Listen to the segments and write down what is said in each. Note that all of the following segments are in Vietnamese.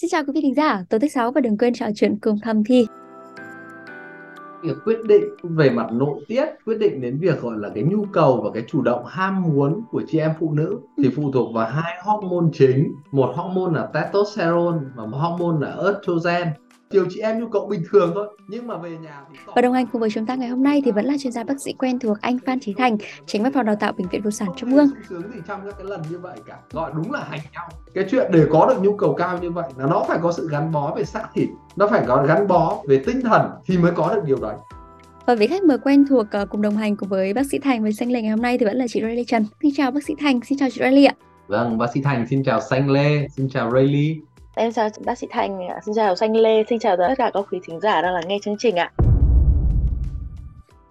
Xin chào quý vị thính giả, tôi thích sáu và đừng quên trò chuyện cùng thầm thi. việc quyết định về mặt nội tiết quyết định đến việc gọi là cái nhu cầu và cái chủ động ham muốn của chị em phụ nữ thì phụ thuộc vào hai hormone chính. Một hormone là testosterone và một hormone là estrogen chiều chị em nhu cầu bình thường thôi nhưng mà về nhà thì Và đồng hành cùng với chúng ta ngày hôm nay thì vẫn là chuyên gia bác sĩ quen thuộc anh Phan Trí Thành, tránh văn phòng đào tạo bệnh viện Vô sản Trung ương. sướng gì trong các cái lần như vậy cả gọi đúng là hành nhau cái chuyện để có được nhu cầu cao như vậy là nó phải có sự gắn bó về xác thịt nó phải có gắn bó về tinh thần thì mới có được điều đấy Và vị khách mời quen thuộc ờ, cùng đồng hành cùng với bác sĩ Thành với xanh lề ngày hôm nay thì vẫn là chị Riley Trần. Xin chào bác sĩ Thành, xin chào chị Riley ạ. vâng bác sĩ Thành xin chào Xanh Lê xin chào Rayleigh Em chào bác sĩ Thành, xin chào Xanh Lê, xin chào tất cả các quý thính giả đang lắng nghe chương trình ạ.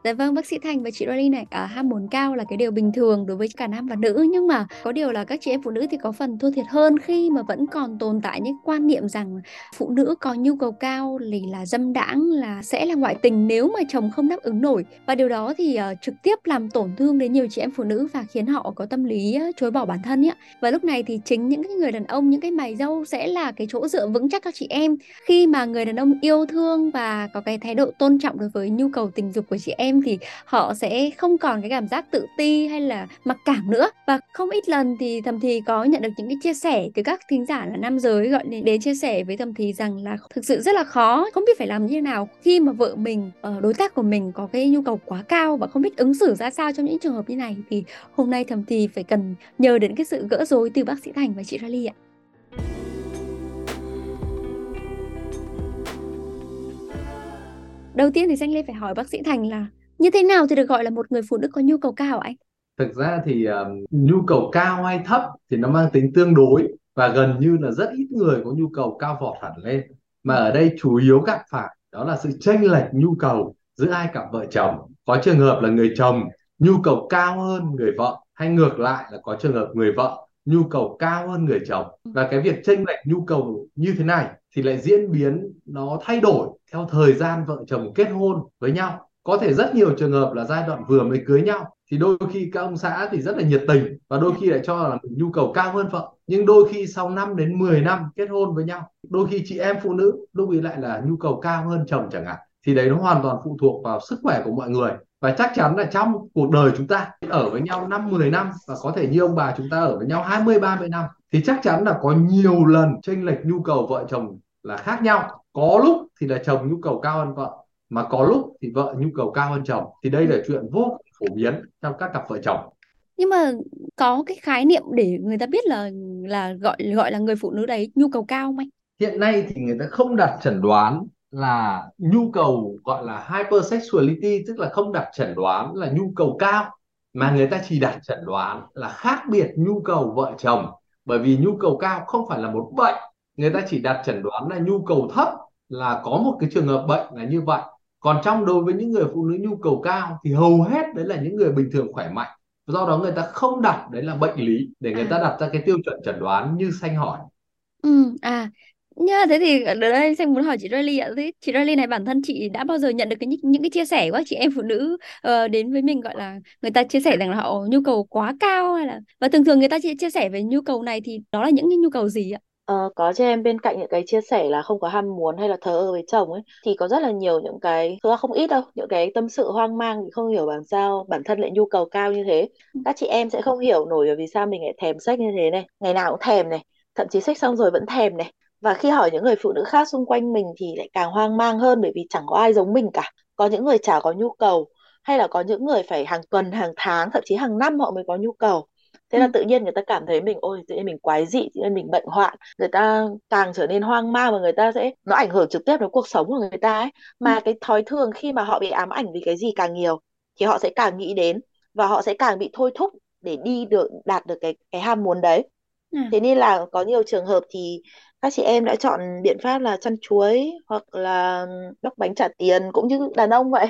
Dạ vâng, bác sĩ Thành và chị Riley này, à, ham muốn cao là cái điều bình thường đối với cả nam và nữ nhưng mà có điều là các chị em phụ nữ thì có phần thua thiệt hơn khi mà vẫn còn tồn tại những quan niệm rằng phụ nữ có nhu cầu cao thì là dâm đãng là sẽ là ngoại tình nếu mà chồng không đáp ứng nổi và điều đó thì uh, trực tiếp làm tổn thương đến nhiều chị em phụ nữ và khiến họ có tâm lý uh, chối bỏ bản thân ấy. Và lúc này thì chính những cái người đàn ông, những cái mày dâu sẽ là cái chỗ dựa vững chắc cho chị em khi mà người đàn ông yêu thương và có cái thái độ tôn trọng đối với nhu cầu tình dục của chị em em thì họ sẽ không còn cái cảm giác tự ti hay là mặc cảm nữa. Và không ít lần thì thầm thì có nhận được những cái chia sẻ từ các thính giả là nam giới gọi đến, đến chia sẻ với thầm thì rằng là thực sự rất là khó không biết phải làm như thế nào khi mà vợ mình ờ, đối tác của mình có cái nhu cầu quá cao và không biết ứng xử ra sao trong những trường hợp như này thì hôm nay thầm thì phải cần nhờ đến cái sự gỡ rối từ bác sĩ Thành và chị Rally ạ. Đầu tiên thì Danh Lê phải hỏi bác sĩ Thành là như thế nào thì được gọi là một người phụ nữ có nhu cầu cao anh? thực ra thì um, nhu cầu cao hay thấp thì nó mang tính tương đối và gần như là rất ít người có nhu cầu cao vọt hẳn lên mà ở đây chủ yếu gặp phải đó là sự chênh lệch nhu cầu giữa hai cặp vợ chồng có trường hợp là người chồng nhu cầu cao hơn người vợ hay ngược lại là có trường hợp người vợ nhu cầu cao hơn người chồng và cái việc chênh lệch nhu cầu như thế này thì lại diễn biến nó thay đổi theo thời gian vợ chồng kết hôn với nhau. Có thể rất nhiều trường hợp là giai đoạn vừa mới cưới nhau thì đôi khi các ông xã thì rất là nhiệt tình và đôi khi lại cho là mình nhu cầu cao hơn vợ. Nhưng đôi khi sau 5 đến 10 năm kết hôn với nhau đôi khi chị em phụ nữ lúc ấy lại là nhu cầu cao hơn chồng chẳng hạn thì đấy nó hoàn toàn phụ thuộc vào sức khỏe của mọi người. Và chắc chắn là trong cuộc đời chúng ta ở với nhau 5 10 năm và có thể như ông bà chúng ta ở với nhau 20 30 năm thì chắc chắn là có nhiều lần chênh lệch nhu cầu vợ chồng là khác nhau. Có lúc thì là chồng nhu cầu cao hơn vợ mà có lúc thì vợ nhu cầu cao hơn chồng. Thì đây là chuyện vô cùng phổ biến trong các cặp vợ chồng. Nhưng mà có cái khái niệm để người ta biết là là gọi gọi là người phụ nữ đấy nhu cầu cao không anh? hiện nay thì người ta không đặt chẩn đoán là nhu cầu gọi là hypersexuality tức là không đặt chẩn đoán là nhu cầu cao mà người ta chỉ đặt chẩn đoán là khác biệt nhu cầu vợ chồng. Bởi vì nhu cầu cao không phải là một bệnh người ta chỉ đặt chẩn đoán là nhu cầu thấp là có một cái trường hợp bệnh là như vậy. Còn trong đối với những người phụ nữ nhu cầu cao thì hầu hết đấy là những người bình thường khỏe mạnh. Do đó người ta không đặt đấy là bệnh lý để người ta đặt ra cái tiêu chuẩn chẩn đoán như xanh hỏi. Ừ, à, nhá, thế thì ở đây Xanh muốn hỏi chị Riley ạ. Thế chị Riley này bản thân chị đã bao giờ nhận được cái những, những cái chia sẻ của các chị em phụ nữ ờ, đến với mình gọi là người ta chia sẻ rằng là họ nhu cầu quá cao hay là và thường thường người ta chia, chia sẻ về nhu cầu này thì đó là những cái nhu cầu gì ạ? Ờ, có cho em bên cạnh những cái chia sẻ là không có ham muốn hay là thờ ơ với chồng ấy thì có rất là nhiều những cái thực ra không ít đâu những cái tâm sự hoang mang vì không hiểu làm sao bản thân lại nhu cầu cao như thế các chị em sẽ không hiểu nổi là vì sao mình lại thèm sex như thế này ngày nào cũng thèm này thậm chí sex xong rồi vẫn thèm này và khi hỏi những người phụ nữ khác xung quanh mình thì lại càng hoang mang hơn bởi vì chẳng có ai giống mình cả. Có những người chả có nhu cầu hay là có những người phải hàng tuần hàng tháng thậm chí hàng năm họ mới có nhu cầu. Thế Ừ. là tự nhiên người ta cảm thấy mình ôi tự nhiên mình quái dị tự nhiên mình bệnh hoạn. Người ta càng trở nên hoang mang và người ta sẽ nó ảnh hưởng trực tiếp đến cuộc sống của người ta ấy. Ừ. mà cái thói thường khi mà họ bị ám ảnh vì cái gì càng nhiều thì họ sẽ càng nghĩ đến và họ sẽ càng bị thôi thúc để đi được đạt được cái cái ham muốn đấy À. thế nên là có nhiều trường hợp thì các chị em đã chọn biện pháp là chăn chuối hoặc là bóc bánh trả tiền cũng như đàn ông vậy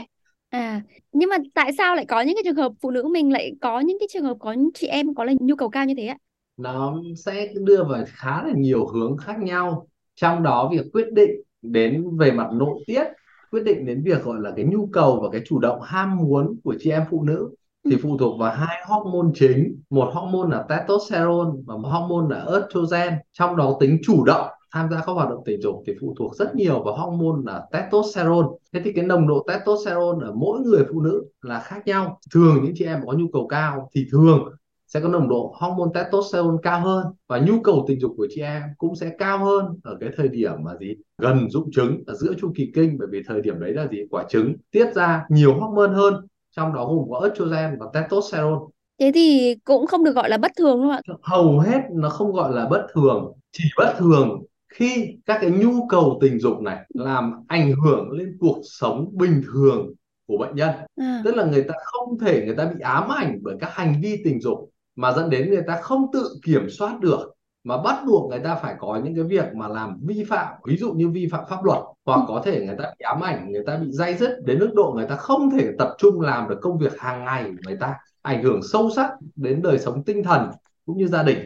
À, nhưng mà tại sao lại có những cái trường hợp phụ nữ mình lại có những cái trường hợp có những chị em có là nhu cầu cao như thế ạ? nó sẽ đưa vào khá là nhiều hướng khác nhau trong đó việc quyết định đến về mặt nội tiết quyết định đến việc gọi là cái nhu cầu và cái chủ động ham muốn của chị em phụ nữ Ừ thì phụ thuộc vào hai hormone chính. Một hormone là testosterone và một hormone là estrogen. Trong đó tính chủ động, tham gia các hoạt động tình dục thì phụ thuộc rất nhiều vào hormone là testosterone. Thế thì cái nồng độ testosterone ở mỗi người phụ nữ là khác nhau. Thường những chị em có nhu cầu cao thì thường sẽ có nồng độ hormone testosterone cao hơn và nhu cầu tình dục của chị em cũng sẽ cao hơn ở cái thời điểm mà gì? Gần dụng trứng ở giữa chu kỳ kinh, bởi vì thời điểm đấy là gì? Quả trứng tiết ra nhiều hormone hơn trong đó gồm có estrogen và testosterone. Thế thì cũng không được gọi là bất thường đúng không ạ? hầu hết nó không gọi là bất thường chỉ bất thường khi các cái nhu cầu tình dục này làm ảnh hưởng lên cuộc sống bình thường của bệnh nhân. À, tức là người ta không thể người ta bị ám ảnh bởi các hành vi tình dục mà dẫn đến người ta không tự kiểm soát được mà bắt buộc người ta phải có những cái việc mà làm vi phạm, ví dụ như vi phạm pháp luật, hoặc có thể người ta bị ám ảnh, người ta bị dây dứt, đến mức độ người ta không thể tập trung làm được công việc hàng ngày của người ta, ảnh hưởng sâu sắc đến đời sống tinh thần cũng như gia đình.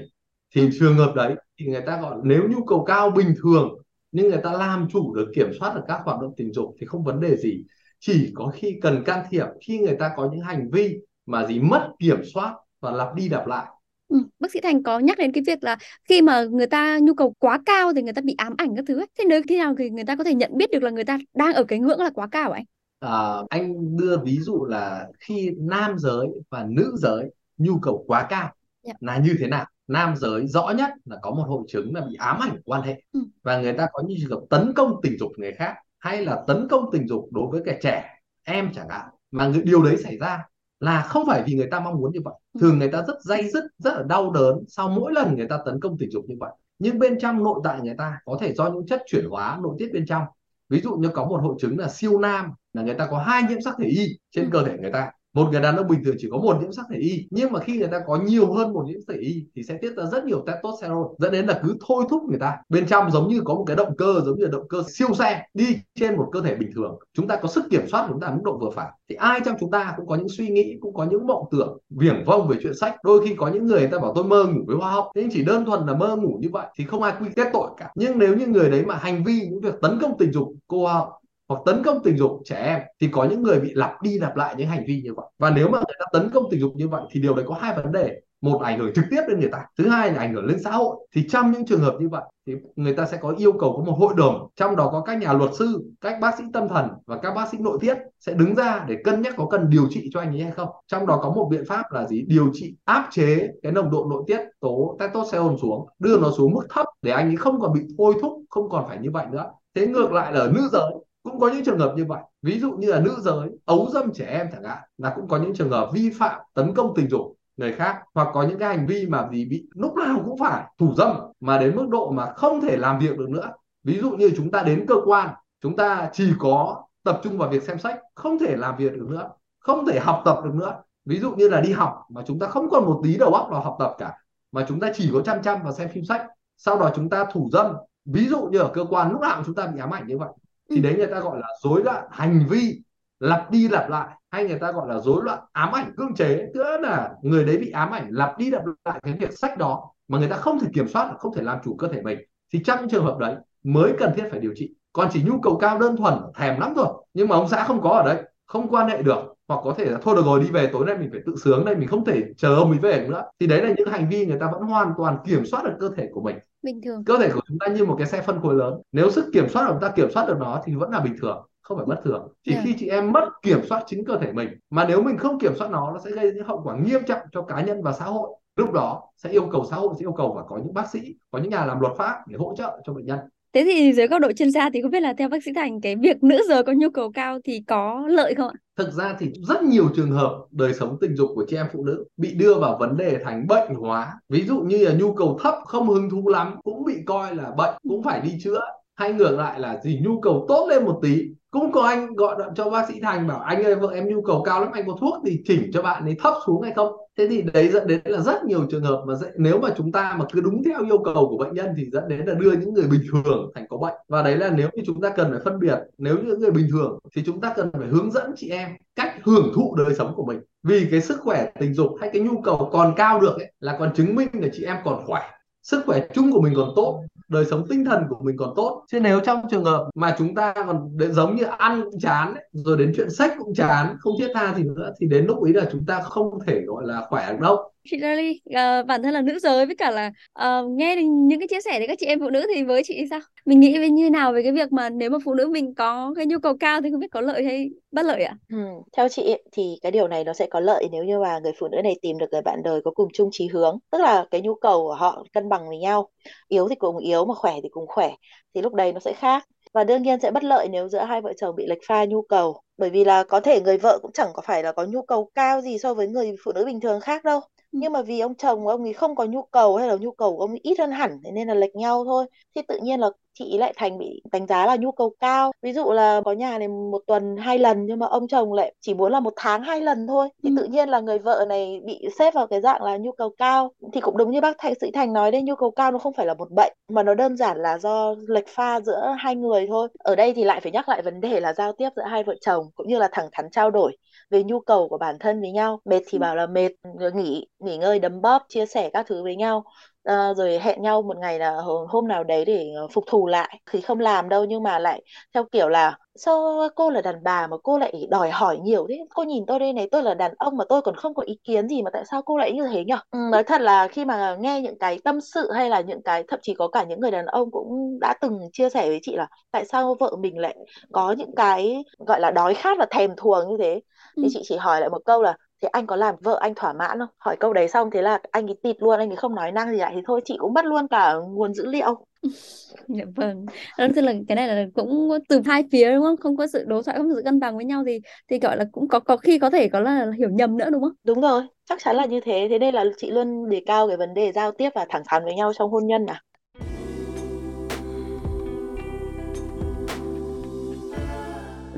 Thì trường hợp đấy thì người ta gọi, nếu nhu cầu cao bình thường, nhưng người ta làm chủ được, kiểm soát được các hoạt động tình dục thì không vấn đề gì. Chỉ có khi cần can thiệp, khi người ta có những hành vi mà gì mất kiểm soát và lặp đi lặp lại ừ. Bác sĩ Thành có nhắc đến cái việc là khi mà người ta nhu cầu quá cao thì người ta bị ám ảnh các thứ ấy. Thế nếu khi nào thì người ta có thể nhận biết được là người ta đang ở cái ngưỡng là quá cao ấy? à, anh đưa ví dụ là khi nam giới và nữ giới nhu cầu quá cao Dạ. là như thế nào nam giới rõ nhất là có một hội chứng là bị ám ảnh quan hệ Ừ. và người ta có những trường hợp tấn công tình dục người khác hay là tấn công tình dục đối với kẻ trẻ em chẳng hạn mà điều đấy xảy ra là không phải vì người ta mong muốn như vậy Ừ. thường người ta rất day dứt rất là đau đớn sau mỗi lần người ta tấn công tình dục như vậy nhưng bên trong nội tại người ta có thể do những chất chuyển hóa nội tiết bên trong ví dụ như có một hội chứng là siêu nam là người ta có hai nhiễm sắc thể y trên Ừ. cơ thể người ta một người đàn ông bình thường chỉ có một nhiễm sắc thể y, nhưng mà khi người ta có nhiều hơn một nhiễm sắc thể y thì sẽ tiết ra rất nhiều testosterone, dẫn đến là cứ thôi thúc người ta. Bên trong giống như có một cái động cơ, giống như là động cơ siêu xe, đi trên một cơ thể bình thường. Chúng ta có sức kiểm soát, chúng ta mức độ vừa phải. Thì ai trong chúng ta cũng có những suy nghĩ, cũng có những mộng tưởng, viển vông về chuyện sách. Đôi khi có những người người ta bảo tôi mơ ngủ với hoa hậu nhưng chỉ đơn thuần là mơ ngủ như vậy thì không ai quy kết tội cả. Nhưng nếu như người đấy mà hành vi, những việc tấn công tình dục cô hoa hậu hoặc tấn công tình dục trẻ em thì có những người bị lặp đi lặp lại những hành vi như vậy. Và nếu mà người ta tấn công tình dục như vậy thì điều đấy có hai vấn đề. Một ảnh hưởng trực tiếp đến người ta. Thứ hai là ảnh hưởng lên xã hội. Thì trong những trường hợp như vậy thì người ta sẽ có yêu cầu có một hội đồng. Trong đó có các nhà luật sư, các bác sĩ tâm thần và các bác sĩ nội tiết sẽ đứng ra để cân nhắc có cần điều trị cho anh ấy hay không. Trong đó có một biện pháp là gì? Điều trị, áp chế cái nồng độ nội tiết tố testosterone xuống, đưa nó xuống mức thấp để anh ấy không còn bị thôi thúc, không còn phải như vậy nữa. Thế ngược lại là ở nữ giới cũng có những trường hợp như vậy. Ví dụ như là nữ giới, ấu dâm trẻ em chẳng hạn, là cũng có những trường hợp vi phạm, tấn công tình dục người khác, hoặc có những cái hành vi mà gì bị, lúc nào cũng phải thủ dâm, mà đến mức độ mà không thể làm việc được nữa. Ví dụ như chúng ta đến cơ quan, chúng ta chỉ có tập trung vào việc xem sách, không thể làm việc được nữa, không thể học tập được nữa. Ví dụ như là đi học, mà chúng ta không còn một tí đầu óc vào học tập cả, mà chúng ta chỉ có chăm chăm vào xem phim sách, sau đó chúng ta thủ dâm. Ví dụ như ở cơ quan, lúc nào chúng ta bị ám ảnh như vậy thì Ừ. đấy người ta gọi là rối loạn hành vi lặp đi lặp lại. Hay người ta gọi là rối loạn ám ảnh cưỡng chế. Tức là người đấy bị ám ảnh lặp đi lặp lại cái việc sách đó mà người ta không thể kiểm soát không thể làm chủ cơ thể mình. Thì trong trường hợp đấy mới cần thiết phải điều trị. Còn chỉ nhu cầu cao đơn thuần thèm lắm rồi nhưng mà ông xã không có ở đây không quan hệ được. Hoặc có thể là thôi được rồi đi về tối nay mình phải tự sướng đây mình không thể chờ ông ấy về nữa. Thì đấy là những hành vi người ta vẫn hoàn toàn kiểm soát được cơ thể của mình Bình thường. cơ thể của chúng ta như một cái xe phân khối lớn nếu sức kiểm soát của chúng ta kiểm soát được nó thì vẫn là bình thường không phải bất thường chỉ Yeah. khi chị em mất kiểm soát chính cơ thể mình mà nếu mình không kiểm soát nó nó sẽ gây những hậu quả nghiêm trọng cho cá nhân và xã hội lúc đó sẽ yêu cầu xã hội sẽ yêu cầu và có những bác sĩ có những nhà làm luật pháp để hỗ trợ cho bệnh nhân Thế thì dưới góc độ chuyên gia thì không biết là theo bác sĩ Thành, cái việc nữ giới có nhu cầu cao thì có lợi không ạ? thực ra thì rất nhiều trường hợp đời sống tình dục của chị em phụ nữ bị đưa vào vấn đề thành bệnh hóa ví dụ như là nhu cầu thấp, không hứng thú lắm, cũng bị coi là bệnh, cũng phải đi chữa hay ngược lại là gì, nhu cầu tốt lên một tí cũng có anh gọi điện cho bác sĩ Thành bảo anh ơi vợ em nhu cầu cao lắm anh có thuốc thì chỉnh cho bạn ấy thấp xuống hay không? Thế thì đấy dẫn đến là rất nhiều trường hợp mà nếu mà chúng ta mà cứ đúng theo yêu cầu của bệnh nhân thì dẫn đến là đưa những người bình thường thành có bệnh. Và đấy là nếu như chúng ta cần phải phân biệt nếu như những người bình thường thì chúng ta cần phải hướng dẫn chị em cách hưởng thụ đời sống của mình. Vì cái sức khỏe tình dục hay cái nhu cầu còn cao được ấy, là còn chứng minh là chị em còn khỏe sức khỏe chung của mình còn tốt đời sống tinh thần của mình còn tốt. Chứ nếu trong trường hợp mà chúng ta còn đến giống như ăn cũng chán ấy, rồi đến chuyện sách cũng chán không thiết tha gì nữa thì đến lúc ấy là chúng ta không thể gọi là khỏe được đâu chị Lily uh, ờ, bản thân là nữ giới với cả là uh, nghe những cái chia sẻ đấy các chị em phụ nữ thì với chị sao? Mình nghĩ về như nào về cái việc mà nếu mà phụ nữ mình có cái nhu cầu cao thì không biết có lợi hay bất lợi ạ? Ừ. theo chị thì cái điều này nó sẽ có lợi nếu như mà người phụ nữ này tìm được người bạn đời có cùng chung chí hướng tức là cái nhu cầu của họ cân bằng với nhau. Yếu thì cùng yếu mà khỏe thì cùng khỏe thì lúc đấy nó sẽ khác. Và đương nhiên sẽ bất lợi nếu giữa hai vợ chồng bị lệch pha nhu cầu bởi vì là có thể người vợ cũng chẳng có phải là có nhu cầu cao gì so với người phụ nữ bình thường khác đâu nhưng mà vì ông chồng của ông ấy không có nhu cầu hay là nhu cầu của ông ấy ít hơn hẳn thế nên là lệch nhau thôi. Thì tự nhiên là chị lại thành bị đánh giá là nhu cầu cao. Ví dụ là có nhà này một tuần hai lần nhưng mà ông chồng lại chỉ muốn là một tháng hai lần thôi. Thì ừ. tự nhiên là người vợ này bị xếp vào cái dạng là nhu cầu cao. Thì cũng đúng như bác Thành Sĩ Thành nói đấy nhu cầu cao nó không phải là một bệnh mà nó đơn giản là do lệch pha giữa hai người thôi. Ở đây thì lại phải nhắc lại vấn đề là giao tiếp giữa hai vợ chồng cũng như là thẳng thắn trao đổi về nhu cầu của bản thân với nhau. Mệt thì ừ. bảo là mệt nghỉ nghỉ ngơi đấm bóp chia sẻ các thứ với nhau à, rồi hẹn nhau một ngày là hôm nào đấy để ờ, phục thù lại. Thì không làm đâu nhưng mà lại theo kiểu là sao cô là đàn bà mà cô lại đòi hỏi nhiều thế? Cô nhìn tôi đây này tôi là đàn ông mà tôi còn không có ý kiến gì mà tại sao cô lại như thế nhở ừ, nói thật là khi mà nghe những cái tâm sự hay là những cái thậm chí có cả những người đàn ông cũng đã từng chia sẻ với chị là tại sao vợ mình lại có những cái gọi là đói khát và thèm thuồng như thế? Thì ừ. chị chỉ hỏi lại một câu là thì anh có làm vợ anh thỏa mãn không? Hỏi câu đấy xong thế là anh ấy tịt luôn anh ấy không nói năng gì lại. Thì thôi chị cũng mất luôn cả nguồn dữ liệu. Dạ vâng. Đó tức là cái này là cũng từ hai phía đúng không? Không có sự đối thoại không có sự cân bằng với nhau thì thì gọi là cũng có có khi có thể có là hiểu nhầm nữa đúng không? Đúng rồi. Chắc chắn là như thế. Thế nên là chị luôn đề cao cái vấn đề giao tiếp và thẳng thắn với nhau trong hôn nhân à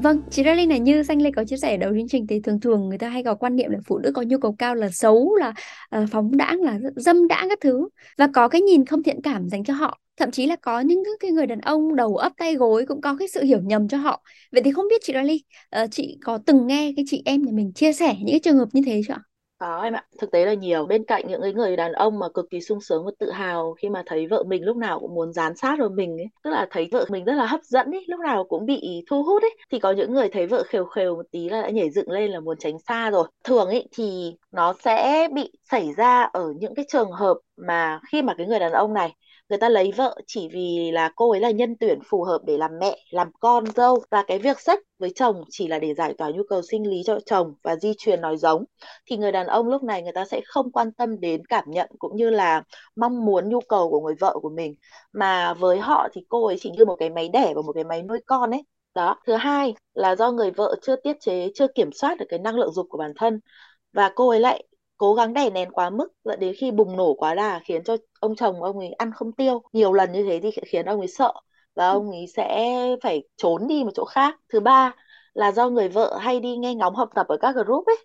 Vâng, chị Ra này như Xanh Lê có chia sẻ đầu chương trình thì thường thường người ta hay có quan niệm là phụ nữ có nhu cầu cao là xấu, là uh, phóng đãng, là dâm đãng các thứ và có cái nhìn không thiện cảm dành cho họ. Thậm chí là có những cái người đàn ông đầu ấp tay gối cũng có cái sự hiểu nhầm cho họ. Vậy thì không biết chị Ra uh, ờ, chị có từng nghe cái chị em nhà mình chia sẻ những cái trường hợp như thế chưa ạ? Có em ạ, thực tế là nhiều. Bên cạnh những cái người đàn ông mà cực kỳ sung sướng và tự hào khi mà thấy vợ mình lúc nào cũng muốn dán sát vào mình ấy, tức là thấy vợ mình rất là hấp dẫn ấy, lúc nào cũng bị thu hút ấy, thì có những người thấy vợ khều khều một tí là đã nhảy dựng lên là muốn tránh xa rồi. Thường ấy thì nó sẽ bị xảy ra ở những cái trường hợp mà khi mà cái người đàn ông này người ta lấy vợ chỉ vì là cô ấy là nhân tuyển phù hợp để làm mẹ, làm con dâu. Và cái việc sách với chồng chỉ là để giải tỏa nhu cầu sinh lý cho chồng và di truyền nói giống. Thì người đàn ông lúc này người ta sẽ không quan tâm đến cảm nhận cũng như là mong muốn nhu cầu của người vợ của mình. Mà với họ thì cô ấy chỉ như một cái máy đẻ và một cái máy nuôi con ấy. Đó. Thứ hai là do người vợ chưa tiết chế chưa kiểm soát được cái năng lượng dục của bản thân. Và cô ấy lại cố gắng đè nén quá mức, dẫn đến khi bùng nổ quá đà khiến cho ông chồng ông ấy ăn không tiêu. Nhiều lần như thế thì khiến ông ấy sợ và ông ấy sẽ phải trốn đi một chỗ khác. Thứ ba là do người vợ hay đi nghe ngóng học tập ở các group ấy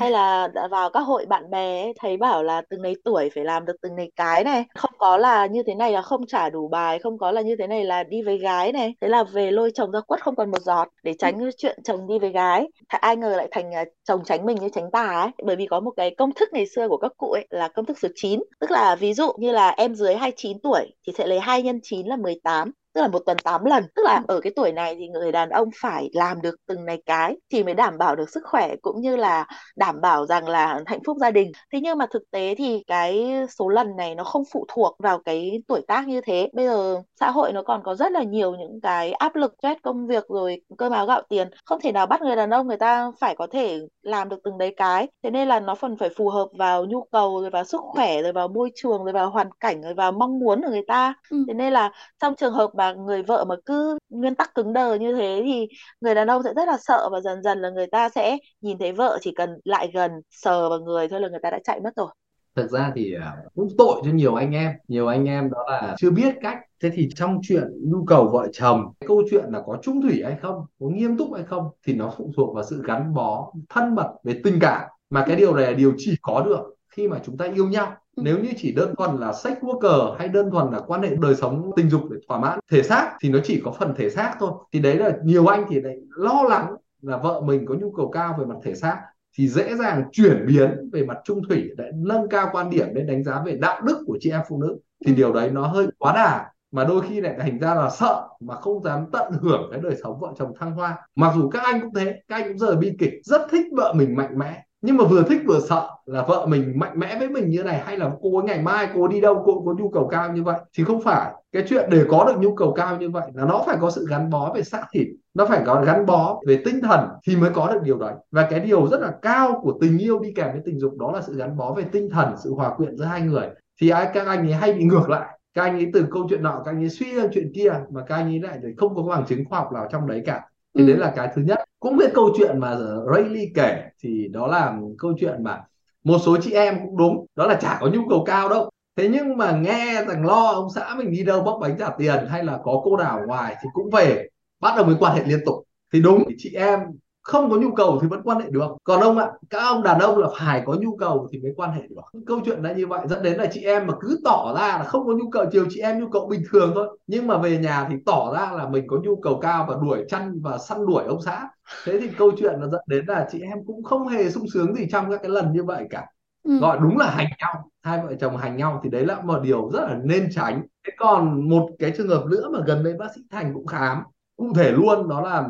hay là vào các hội bạn bè ấy, thấy bảo là từng nấy tuổi phải làm được từng nấy cái này không có là như thế này là không trả đủ bài không có là như thế này là đi với gái này thế là về lôi chồng ra quất không còn một giọt để tránh cái chuyện chồng đi với gái. Ai ngờ lại thành à, chồng tránh mình như tránh tà ấy bởi vì có một cái công thức ngày xưa của các cụ ấy là công thức số 9 tức là ví dụ như là em dưới 29 tuổi thì sẽ lấy 2 nhân 9 là 18 tức là một tuần 8 lần. Tức là ở cái tuổi này thì người đàn ông phải làm được từng này cái thì mới đảm bảo được sức khỏe cũng như là đảm bảo rằng là hạnh phúc gia đình. Thế nhưng mà thực tế thì cái số lần này nó không phụ thuộc vào cái tuổi tác như thế. Bây giờ xã hội nó còn có rất là nhiều những cái áp lực stress công việc rồi cơm áo gạo tiền. Không thể nào bắt người đàn ông người ta phải có thể làm được từng đấy cái. Thế nên là nó phần phải phù hợp vào nhu cầu rồi vào sức khỏe rồi vào môi trường rồi vào hoàn cảnh rồi vào mong muốn của người ta. Ừ. thế nên là trong trường hợp mà mà người vợ mà cứ nguyên tắc cứng đờ như thế thì người đàn ông sẽ rất là sợ và dần dần là người ta sẽ nhìn thấy vợ chỉ cần lại gần, sờ vào người thôi là người ta đã chạy mất rồi. Thực ra thì à, cũng tội cho nhiều anh em. Nhiều anh em đó là chưa biết cách. Thế thì trong chuyện nhu cầu vợ chồng câu chuyện là có trung thủy hay không, có nghiêm túc hay không thì nó phụ thuộc vào sự gắn bó thân mật về tình cảm. Mà cái điều này là điều chỉ có được khi mà chúng ta yêu nhau nếu như chỉ đơn thuần là sex worker hay đơn thuần là quan hệ đời sống tình dục để thỏa mãn thể xác thì nó chỉ có phần thể xác thôi. Thì đấy là nhiều anh thì lại lo lắng là vợ mình có nhu cầu cao về mặt thể xác thì dễ dàng chuyển biến về mặt trung thủy để nâng cao quan điểm để đánh giá về đạo đức của chị em phụ nữ. Thì ừ. điều đấy nó hơi quá đà mà đôi khi lại thành ra là sợ mà không dám tận hưởng cái đời sống vợ chồng thăng hoa. Mặc dù các anh cũng thế các anh cũng rời bi kịch rất thích vợ mình mạnh mẽ nhưng mà vừa thích vừa sợ là vợ mình mạnh mẽ với mình như này, hay là cô ấy ngày mai cô ấy đi đâu, cô có nhu cầu cao như vậy? Thì không phải, cái chuyện để có được nhu cầu cao như vậy là nó phải có sự gắn bó về xác thịt nó phải có gắn bó về tinh thần thì mới có được điều đấy. Và cái điều rất là cao của tình yêu đi kèm với tình dục đó là sự gắn bó về tinh thần, sự hòa quyện giữa hai người. Thì ai, các anh ấy hay bị ngược lại. Các anh ấy từ câu chuyện nọ, các anh ấy suy ra chuyện kia mà các anh ấy lại không có bằng chứng khoa học nào trong đấy cả thì ừ. đấy là cái thứ nhất cũng cái câu chuyện mà Rayleigh kể thì đó là câu chuyện mà một số chị em cũng đúng, đó là chả có nhu cầu cao đâu thế nhưng mà nghe rằng lo ông xã mình đi đâu bóc bánh trả tiền hay là có cô nào ngoài thì cũng về, bắt đầu mới quan hệ liên tục thì đúng chị em không có nhu cầu thì vẫn quan hệ được. Còn ông ạ các ông đàn ông là phải có nhu cầu thì mới quan hệ được. Câu chuyện là như vậy dẫn đến là chị em mà cứ tỏ ra là không có nhu cầu chiều chị em nhu cầu bình thường thôi. Nhưng mà về nhà thì tỏ ra là mình có nhu cầu cao và đuổi chăn và săn đuổi ông xã. Thế thì câu chuyện nó dẫn đến là chị em cũng không hề sung sướng gì trong các cái lần như vậy cả. Ừ. gọi đúng là hành nhau. Hai vợ chồng hành nhau thì đấy là một điều rất là nên tránh. Thế còn một cái trường hợp nữa mà gần đây bác sĩ thành cũng khám cụ thể luôn đó là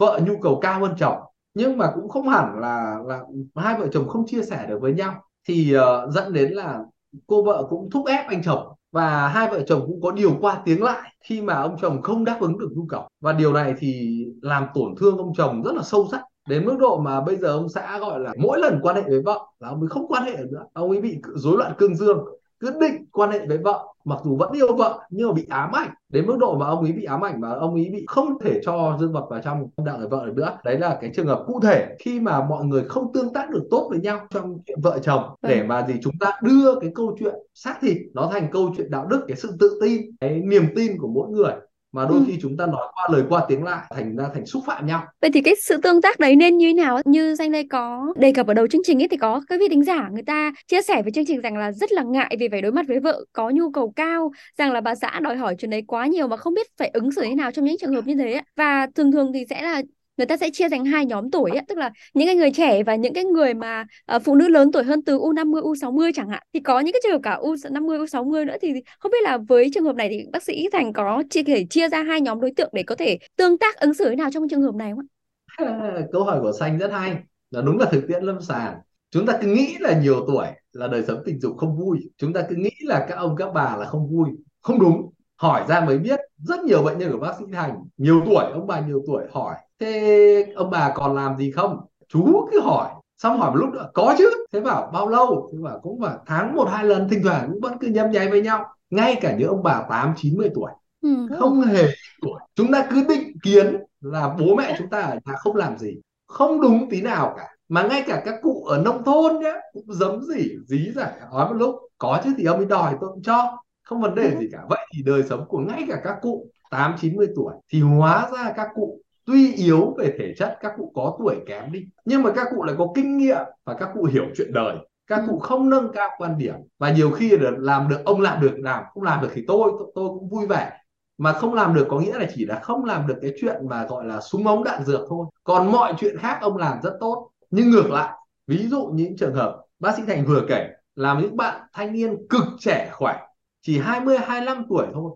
vợ nhu cầu cao hơn chồng. Nhưng mà cũng không hẳn là là hai vợ chồng không chia sẻ được với nhau. Thì uh, dẫn đến là cô vợ cũng thúc ép anh chồng. Và hai vợ chồng cũng có điều qua tiếng lại khi mà ông chồng không đáp ứng được nhu cầu. Và điều này thì làm tổn thương ông chồng rất là sâu sắc. Đến mức độ mà bây giờ ông xã gọi là mỗi lần quan hệ với vợ là ông ấy không quan hệ nữa. Ông ấy bị rối loạn cương dương cứ định quan hệ với vợ mặc dù vẫn yêu vợ nhưng mà bị ám ảnh. Đến mức độ mà ông ấy bị ám ảnh và ông ấy bị không thể cho dương vật vào trong đạo người vợ được nữa. Đấy là cái trường hợp cụ thể khi mà mọi người không tương tác được tốt với nhau trong chuyện vợ chồng. Để vâng. mà gì chúng ta đưa cái câu chuyện xác thịt nó thành câu chuyện đạo đức cái sự tự tin cái niềm tin của mỗi người mà đôi ừ. khi chúng ta nói qua lời qua tiếng lại thành ra thành xúc phạm nhau. Vậy thì cái sự tương tác đấy nên như thế nào? Như danh đây có đề cập ở đầu chương trình ấy thì có cái vị thính giả người ta chia sẻ với chương trình rằng là rất là ngại vì phải đối mặt với vợ có nhu cầu cao rằng là bà xã đòi hỏi chuyện đấy quá nhiều mà không biết phải ứng xử thế nào trong những trường hợp như thế và thường thường thì sẽ là người ta sẽ chia thành hai nhóm tuổi ấy, tức là những cái người trẻ và những cái người mà uh, phụ nữ lớn tuổi hơn từ U50, U60 chẳng hạn thì có những cái trường hợp cả U50, U60 nữa thì không biết là với trường hợp này thì bác sĩ Thành có chia thể chia ra hai nhóm đối tượng để có thể tương tác ứng xử thế nào trong trường hợp này không ạ? À, câu hỏi của Xanh rất hay, là đúng là thực tiễn lâm sàng. Chúng ta cứ nghĩ là nhiều tuổi là đời sống tình dục không vui, chúng ta cứ nghĩ là các ông các bà là không vui, không đúng. Hỏi ra mới biết rất nhiều bệnh nhân của bác sĩ Thành nhiều tuổi, ông bà nhiều tuổi hỏi thế ông bà còn làm gì không? Chú cứ hỏi. Xong hỏi một lúc nữa có chứ. Thế bảo bao lâu? Thế bảo cũng phải tháng một hai lần thỉnh thoảng cũng vẫn cứ nhâm nháy với nhau. Ngay cả những ông bà tám chín mươi tuổi ừ. không hề tuổi. Chúng ta cứ định kiến là bố mẹ chúng ta ở nhà không làm gì. Không đúng tí nào cả. Mà ngay cả các cụ ở nông thôn nhé cũng giấm gì dí giải nói một lúc có chứ thì ông ấy đòi tôi cũng cho. Không vấn đề gì cả. Vậy thì đời sống của ngay cả các cụ tám chín mươi tuổi thì hóa ra các cụ tuy yếu về thể chất các cụ có tuổi kém đi nhưng mà các cụ lại có kinh nghiệm và các cụ hiểu chuyện đời. Các cụ không nâng cao quan điểm và nhiều khi là làm được ông làm được làm không làm được thì tôi tôi, tôi cũng vui vẻ. Mà không làm được có nghĩa là chỉ là không làm được cái chuyện mà gọi là súng ống đạn dược thôi. Còn mọi chuyện khác ông làm rất tốt. Nhưng ngược lại ví dụ những trường hợp bác sĩ Thành vừa kể là những bạn thanh niên cực trẻ khỏe chỉ 20 25 tuổi thôi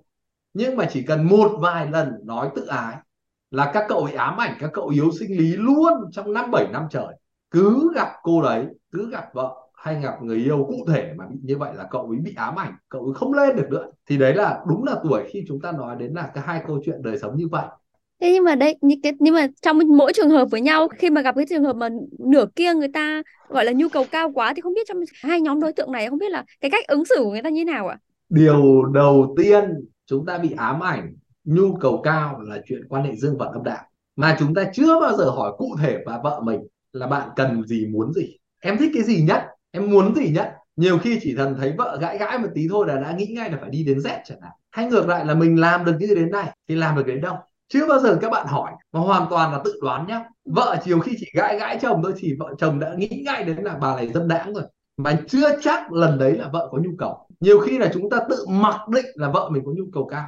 nhưng mà chỉ cần một vài lần nói tự ái là các cậu bị ám ảnh các cậu yếu sinh lý luôn trong năm bảy năm trời. Cứ gặp cô đấy cứ gặp vợ hay gặp người yêu cụ thể mà bị như vậy là cậu ấy bị ám ảnh cậu ấy không lên được nữa. Thì đấy là đúng là tuổi khi chúng ta nói đến là cái hai câu chuyện đời sống như vậy. Thế nhưng mà đây những cái nhưng mà trong mỗi trường hợp với nhau khi mà gặp cái trường hợp mà nửa kia người ta gọi là nhu cầu cao quá thì không biết trong hai nhóm đối tượng này không biết là cái cách ứng xử của người ta như nào ạ? Điều đầu tiên chúng ta bị ám ảnh nhu cầu cao là chuyện quan hệ dương vật âm đạo. Mà chúng ta chưa bao giờ hỏi cụ thể và vợ mình là bạn cần gì, muốn gì. Em thích cái gì nhất? Em muốn gì nhất? Nhiều khi chỉ thần thấy vợ gãi gãi một tí thôi là đã nghĩ ngay là phải đi đến Z chẳng hạn. Hay ngược lại là mình làm được như đến này thì làm được đến đâu? Chưa bao giờ các bạn hỏi, mà hoàn toàn là tự đoán nhá. Vợ chiều khi chỉ gãi gãi chồng thôi thì vợ chồng đã nghĩ ngay đến là bà này dâm đãng rồi. Mà chưa chắc lần đấy là vợ có nhu cầu. Nhiều khi là chúng ta tự mặc định là vợ mình có nhu cầu cao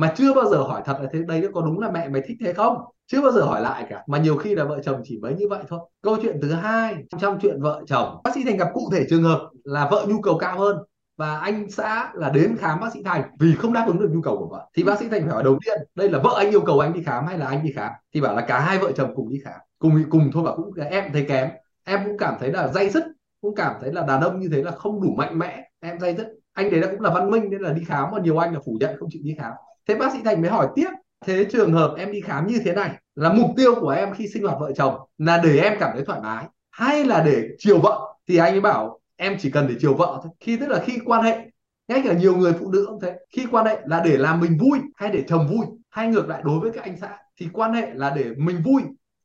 mà chưa bao giờ hỏi thật là thế, đây có đúng là mẹ mày thích thế không? Chưa bao giờ hỏi lại cả. Mà nhiều khi là vợ chồng chỉ mới như vậy thôi. Câu chuyện thứ hai, trong chuyện vợ chồng, bác sĩ thành gặp cụ thể trường hợp là vợ nhu cầu cao hơn. Và anh xã là đến khám bác sĩ thành vì không đáp ứng được nhu cầu của vợ. Thì bác sĩ thành phải hỏi đầu tiên, đây là vợ anh yêu cầu anh đi khám hay là anh đi khám? Thì bảo là cả hai vợ chồng cùng đi khám. Cùng cùng thôi và cũng em thấy kém. Em cũng cảm thấy là dây dứt, cũng cảm thấy là đàn ông như thế là không đủ mạnh mẽ. Em dây dứt. Anh đấy là cũng là văn minh nên là đi khám, mà nhiều anh là phủ nhận không chịu đi khám thế bác sĩ thành mới hỏi tiếp, thế trường hợp em đi khám như thế này, là mục tiêu của em khi sinh hoạt vợ chồng là để em cảm thấy thoải mái hay là để chiều vợ? Thì anh ấy bảo, em chỉ cần để chiều vợ thôi. Khi, tức là khi quan hệ, ngay cả nhiều người phụ nữ cũng thế, khi quan hệ là để làm mình vui hay để chồng vui, hay ngược lại đối với các anh xã, thì quan hệ là để mình vui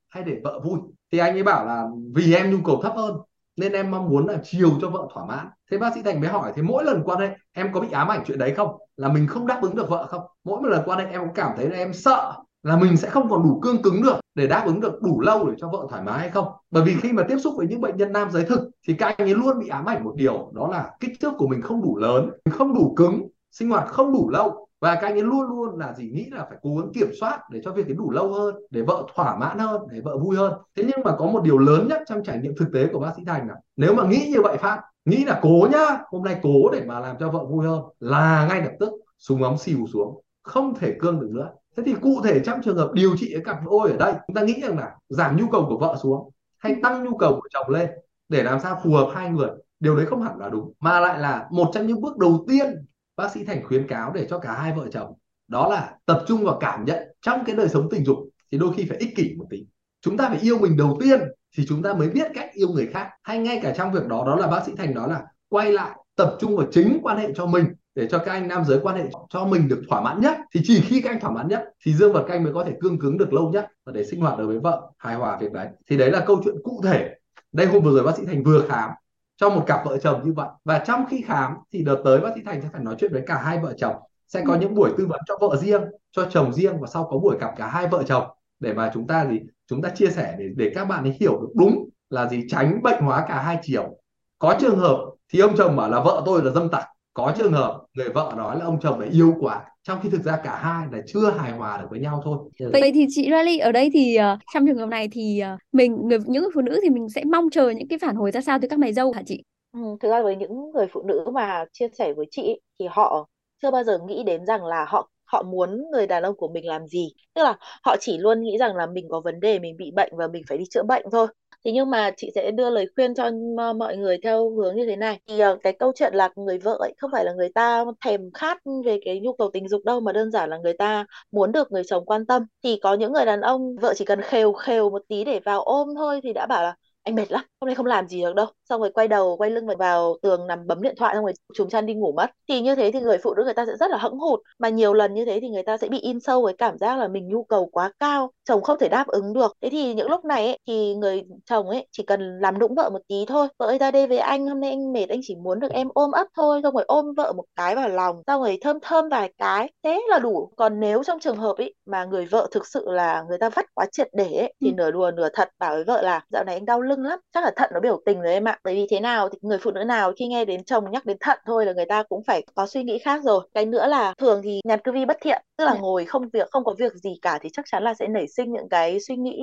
hay để vợ vui. Thì anh ấy bảo là, vì em nhu cầu thấp hơn nên em mong muốn là chiều cho vợ thỏa mãn. Thế bác sĩ thành mới hỏi, thế mỗi lần quan hệ em có bị ám ảnh chuyện đấy không? Là mình không đáp ứng được vợ không? Mỗi một lần quan hệ em cũng cảm thấy là em sợ là mình sẽ không còn đủ cương cứng được để đáp ứng được đủ lâu để cho vợ thoải mái hay không? Bởi vì khi mà tiếp xúc với những bệnh nhân nam giới thực thì các anh ấy luôn bị ám ảnh một điều, đó là kích thước của mình không đủ lớn không đủ cứng, sinh hoạt không đủ lâu và các anh ấy luôn luôn là gì, nghĩ là phải cố gắng kiểm soát để cho việc ấy đủ lâu hơn, để vợ thỏa mãn hơn, để vợ vui hơn. Thế nhưng mà có một điều lớn nhất trong trải nghiệm thực tế của bác sĩ thành là nếu mà nghĩ như vậy phát nghĩ là cố nhá, hôm nay cố để mà làm cho vợ vui hơn, là ngay lập tức súng ống xìu xuống, không thể cương được nữa. Thế thì cụ thể trong trường hợp điều trị cặp đôi ở đây, chúng ta nghĩ rằng là giảm nhu cầu của vợ xuống hay tăng nhu cầu của chồng lên để làm sao phù hợp hai người? Điều đấy không hẳn là đúng, mà lại là một trong những bước đầu tiên bác sĩ thành khuyến cáo để cho cả hai vợ chồng, đó là tập trung vào cảm nhận trong cái đời sống tình dục thì đôi khi phải ích kỷ một tí. Chúng ta phải yêu mình đầu tiên thì chúng ta mới biết cách yêu người khác. Hay ngay cả trong việc đó đó là bác sĩ thành đó là quay lại, tập trung vào chính quan hệ cho mình để cho các anh nam giới quan hệ cho mình được thỏa mãn nhất. Thì chỉ khi các anh thỏa mãn nhất thì dương vật các anh mới có thể cương cứng được lâu nhất và để sinh hoạt được với vợ, hài hòa việc đấy. Thì đấy là câu chuyện cụ thể. Đây hôm vừa rồi bác sĩ thành vừa khám cho một cặp vợ chồng như vậy. Và trong khi khám thì đợt tới bác sĩ thành sẽ phải nói chuyện với cả hai vợ chồng. Sẽ có những buổi tư vấn cho vợ riêng cho chồng riêng và sau có buổi gặp cả hai vợ chồng để mà chúng ta gì? Chúng ta chia sẻ để để các bạn ấy hiểu được đúng là gì? Tránh bệnh hóa cả hai chiều. Có trường hợp thì ông chồng bảo là vợ tôi là dâm tặc có trường hợp người vợ nói là ông chồng là yêu quá trong khi thực ra cả hai là chưa hài hòa được với nhau thôi. Vậy thì chị Riley ở đây thì uh, trong trường hợp này thì uh, mình người những người phụ nữ thì mình sẽ mong chờ những cái phản hồi ra sao từ các mày dâu hả chị? Ừ, thực ra với những người phụ nữ mà chia sẻ với chị thì họ chưa bao giờ nghĩ đến rằng là họ họ muốn người đàn ông của mình làm gì. Tức là họ chỉ luôn nghĩ rằng là mình có vấn đề mình bị bệnh và mình phải đi chữa bệnh thôi Thế nhưng mà chị sẽ đưa lời khuyên cho mọi người theo hướng như thế này. Thì ờ, cái câu chuyện là người vợ ấy không phải là người ta thèm khát về cái nhu cầu tình dục đâu, mà đơn giản là người ta muốn được người chồng quan tâm. Thì có những người đàn ông, vợ chỉ cần khều khều một tí để vào ôm thôi thì đã bảo là, anh mệt lắm, hôm nay không làm gì được đâu xong rồi quay đầu, quay lưng vào tường nằm bấm điện thoại, xong rồi trùm chăn đi ngủ mất thì như thế thì người phụ nữ người ta sẽ rất là hững hụt mà nhiều lần như thế thì người ta sẽ bị in sâu với cảm giác là mình nhu cầu quá cao chồng không thể đáp ứng được. Thế thì những lúc này ấy, thì người chồng ấy chỉ cần làm nũng vợ một tí thôi. Vợ ơi ra đây với anh hôm nay anh mệt anh chỉ muốn được em ôm ấp thôi xong rồi ôm vợ một cái vào lòng xong rồi thơm thơm vài cái. Thế là đủ. Còn nếu trong trường hợp ấy mà người vợ thực sự là người ta vắt quá triệt để ấy, thì ừ. nửa đùa nửa thật bảo với vợ là dạo này anh đau lưng lắm chắc là thận nó biểu tình rồi em ạ. Bởi vì thế nào thì người phụ nữ nào khi nghe đến chồng nhắc đến thận thôi là người ta cũng phải có suy nghĩ khác rồi. Cái nữa là thường thì nhàn cư vi bất thiện tức là dạ. ngồi không việc không có việc gì cả thì chắc chắn là sẽ nảy sinh những cái suy nghĩ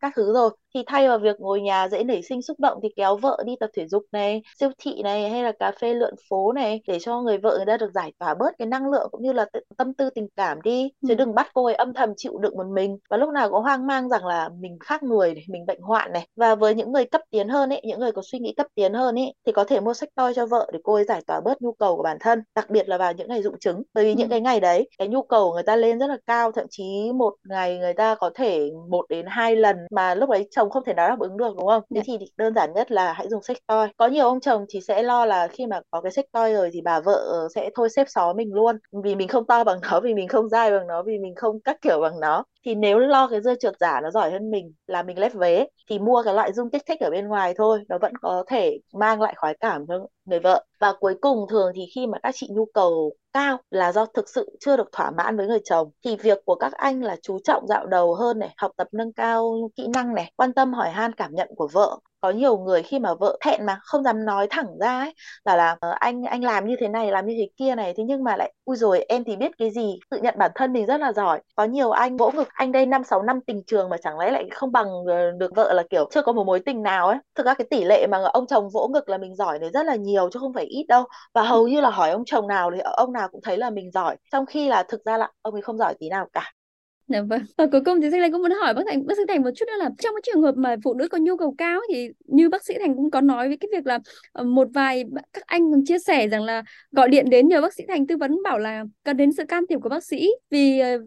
các thứ rồi. Thì thay vào việc ngồi nhà dễ nảy sinh xúc động thì kéo vợ đi tập thể dục này siêu thị này hay là cà phê lượn phố này để cho người vợ người ta được giải tỏa bớt cái năng lượng cũng như là tâm tư tình cảm đi. Chứ ừ. đừng bắt cô ấy âm thầm chịu đựng một mình. Và lúc nào cũng hoang mang rằng là mình khác người này mình bệnh hoạn này. Và với những người cấp tiến hơn ấy những người có suy nghĩ cấp tiến hơn ấy thì có thể mua sách toy cho vợ để cô ấy giải tỏa bớt nhu cầu của bản thân đặc biệt là vào những ngày dụng trứng bởi vì ừ. những cái ngày đấy cái nhu cầu của người ta lên rất là cao. Thậm chí một ngày người ta có thể một đến hai lần mà lúc đấy chồng không thể nào đáp ứng được đúng không thế. Dạ. thì đơn giản nhất là hãy dùng sách toy có nhiều ông chồng thì sẽ lo là khi mà có cái sách toy rồi thì bà vợ sẽ thôi xếp xó mình luôn vì mình không to bằng nó vì mình không dai bằng nó vì mình không các kiểu bằng nó thì nếu lo cái dưa trượt giả nó giỏi hơn mình, là mình lép vế, thì mua cái loại dung kích thích ở bên ngoài thôi. Nó vẫn có thể mang lại khoái cảm cho người vợ. Và cuối cùng thường thì khi mà các chị nhu cầu cao là do thực sự chưa được thỏa mãn với người chồng, thì việc của các anh là chú trọng dạo đầu hơn này, học tập nâng cao kỹ năng này, quan tâm hỏi han cảm nhận của vợ có nhiều người khi mà vợ thẹn mà không dám nói thẳng ra ấy là là anh anh làm như thế này, làm như thế kia này. Thế nhưng mà lại, ui rồi em thì biết cái gì? Tự nhận bản thân mình rất là giỏi. Có nhiều anh vỗ ngực, anh đây năm sáu năm tình trường mà chẳng lẽ lại không bằng ờ, được vợ là, kiểu, chưa có một mối tình nào ấy? Thực ra cái tỷ lệ mà ông chồng vỗ ngực là mình giỏi này rất là nhiều chứ không phải ít đâu. Và hầu như là hỏi ông chồng nào thì ông nào cũng thấy là mình giỏi. Trong khi là thực ra là ông ấy không giỏi tí nào cả. Dạ vâng. Và cuối cùng thì Thanh Lê cũng muốn hỏi bác Thành, bác sĩ Thành một chút nữa là trong cái trường hợp mà phụ nữ có nhu cầu cao thì như bác sĩ Thành cũng có nói với cái việc là ờ, một vài các anh còn chia sẻ rằng là gọi điện đến nhờ bác sĩ Thành tư vấn bảo là cần đến sự can thiệp của bác sĩ vì ờ,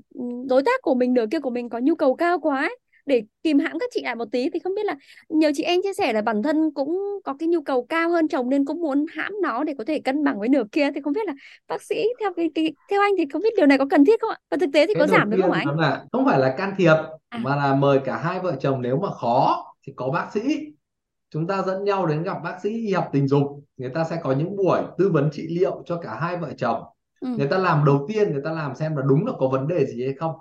đối tác của mình nửa kia của mình có nhu cầu cao quá ấy để kìm hãm các chị lại một tí thì không biết là nhiều chị em chia sẻ là bản thân cũng có cái nhu cầu cao hơn chồng nên cũng muốn hãm nó để có thể cân bằng với nửa kia. Thì không biết là bác sĩ theo cái, cái theo anh thì không biết điều này có cần thiết không ạ? Và thực tế thì cái có giảm được không anh? Là không phải là can thiệp à. mà là mời cả hai vợ chồng nếu mà khó thì có bác sĩ. Chúng ta dẫn nhau đến gặp bác sĩ y học tình dục. Người ta sẽ có những buổi tư vấn trị liệu cho cả hai vợ chồng. Ừ. người ta làm đầu tiên người ta làm xem là đúng là có vấn đề gì hay không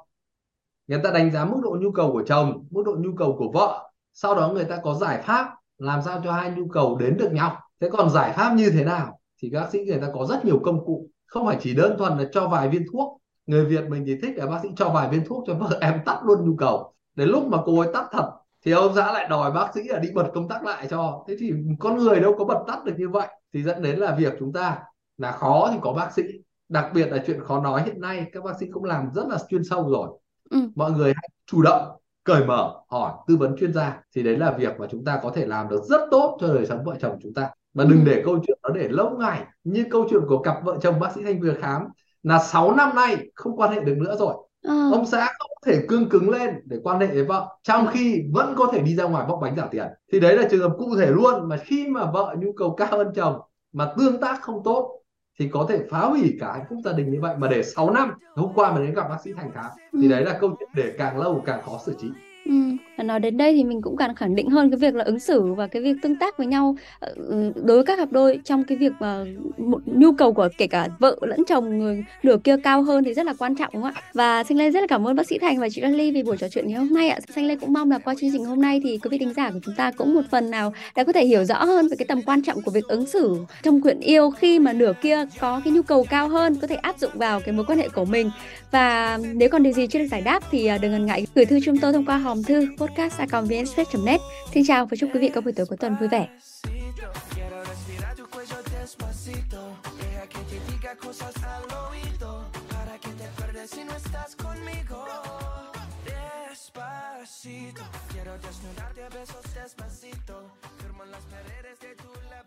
người ta đánh giá mức độ nhu cầu của chồng, mức độ nhu cầu của vợ. Sau đó người ta có giải pháp làm sao cho hai nhu cầu đến được nhau. Thế còn giải pháp như thế nào thì các bác sĩ người ta có rất nhiều công cụ. Không phải chỉ đơn thuần là cho vài viên thuốc. Người Việt mình thì thích là bác sĩ cho vài viên thuốc cho vợ em tắt luôn nhu cầu. Đến lúc mà cô ấy tắt thật thì ông xã lại đòi bác sĩ là đi bật công tắc lại cho. Thế thì con người đâu có bật tắt được như vậy. Thì dẫn đến là việc chúng ta là khó thì có bác sĩ. Đặc biệt là chuyện khó nói hiện nay, các bác sĩ cũng làm rất là chuyên sâu rồi. Ừ. mọi người hãy chủ động cởi mở hỏi tư vấn chuyên gia thì đấy là việc mà chúng ta có thể làm được rất tốt cho đời sống vợ chồng chúng ta và Ừ. đừng để câu chuyện nó để lâu ngày như câu chuyện của cặp vợ chồng bác sĩ Thanh vừa khám là 6 năm nay không quan hệ được nữa rồi Ờ. ông xã không thể cương cứng lên để quan hệ với vợ trong khi vẫn có thể đi ra ngoài bóc bánh trả tiền thì đấy là trường hợp cụ thể luôn mà khi mà vợ nhu cầu cao hơn chồng mà tương tác không tốt thì có thể phá hủy cả hạnh phúc gia đình như vậy mà để 6 năm hôm qua mình đến gặp bác sĩ Thành khám thì đấy là câu chuyện để càng lâu càng khó xử trí nói đến đây thì mình cũng càng khẳng định hơn cái việc là ứng xử và cái việc tương tác với nhau ờ, đối với các cặp đôi trong cái việc mà một nhu cầu của kể cả vợ lẫn chồng người nửa kia cao hơn thì rất là quan trọng, đúng không ạ? Và xanh Lê rất là cảm ơn bác sĩ Thành và chị Ly vì buổi trò chuyện ngày hôm nay ạ. xanh Lê cũng mong là qua chương trình hôm nay thì quý vị thính giả của chúng ta cũng một phần nào đã có thể hiểu rõ hơn về cái tầm quan trọng của việc ứng xử trong chuyện yêu khi mà nửa kia có cái nhu cầu cao hơn, có thể áp dụng vào cái mối quan hệ của mình và nếu còn điều gì chưa được giải đáp thì à, đừng ngần ngại gửi thư chúng tôi thông qua hòm thư podcast.vnspace.net. Xin chào và chúc quý vị có buổi tối cuối tuần vui vẻ. Despacito. Si no estás conmigo. Despacito. Quiero desnudarte a besos despacito. Firmo las paredes de tu labio.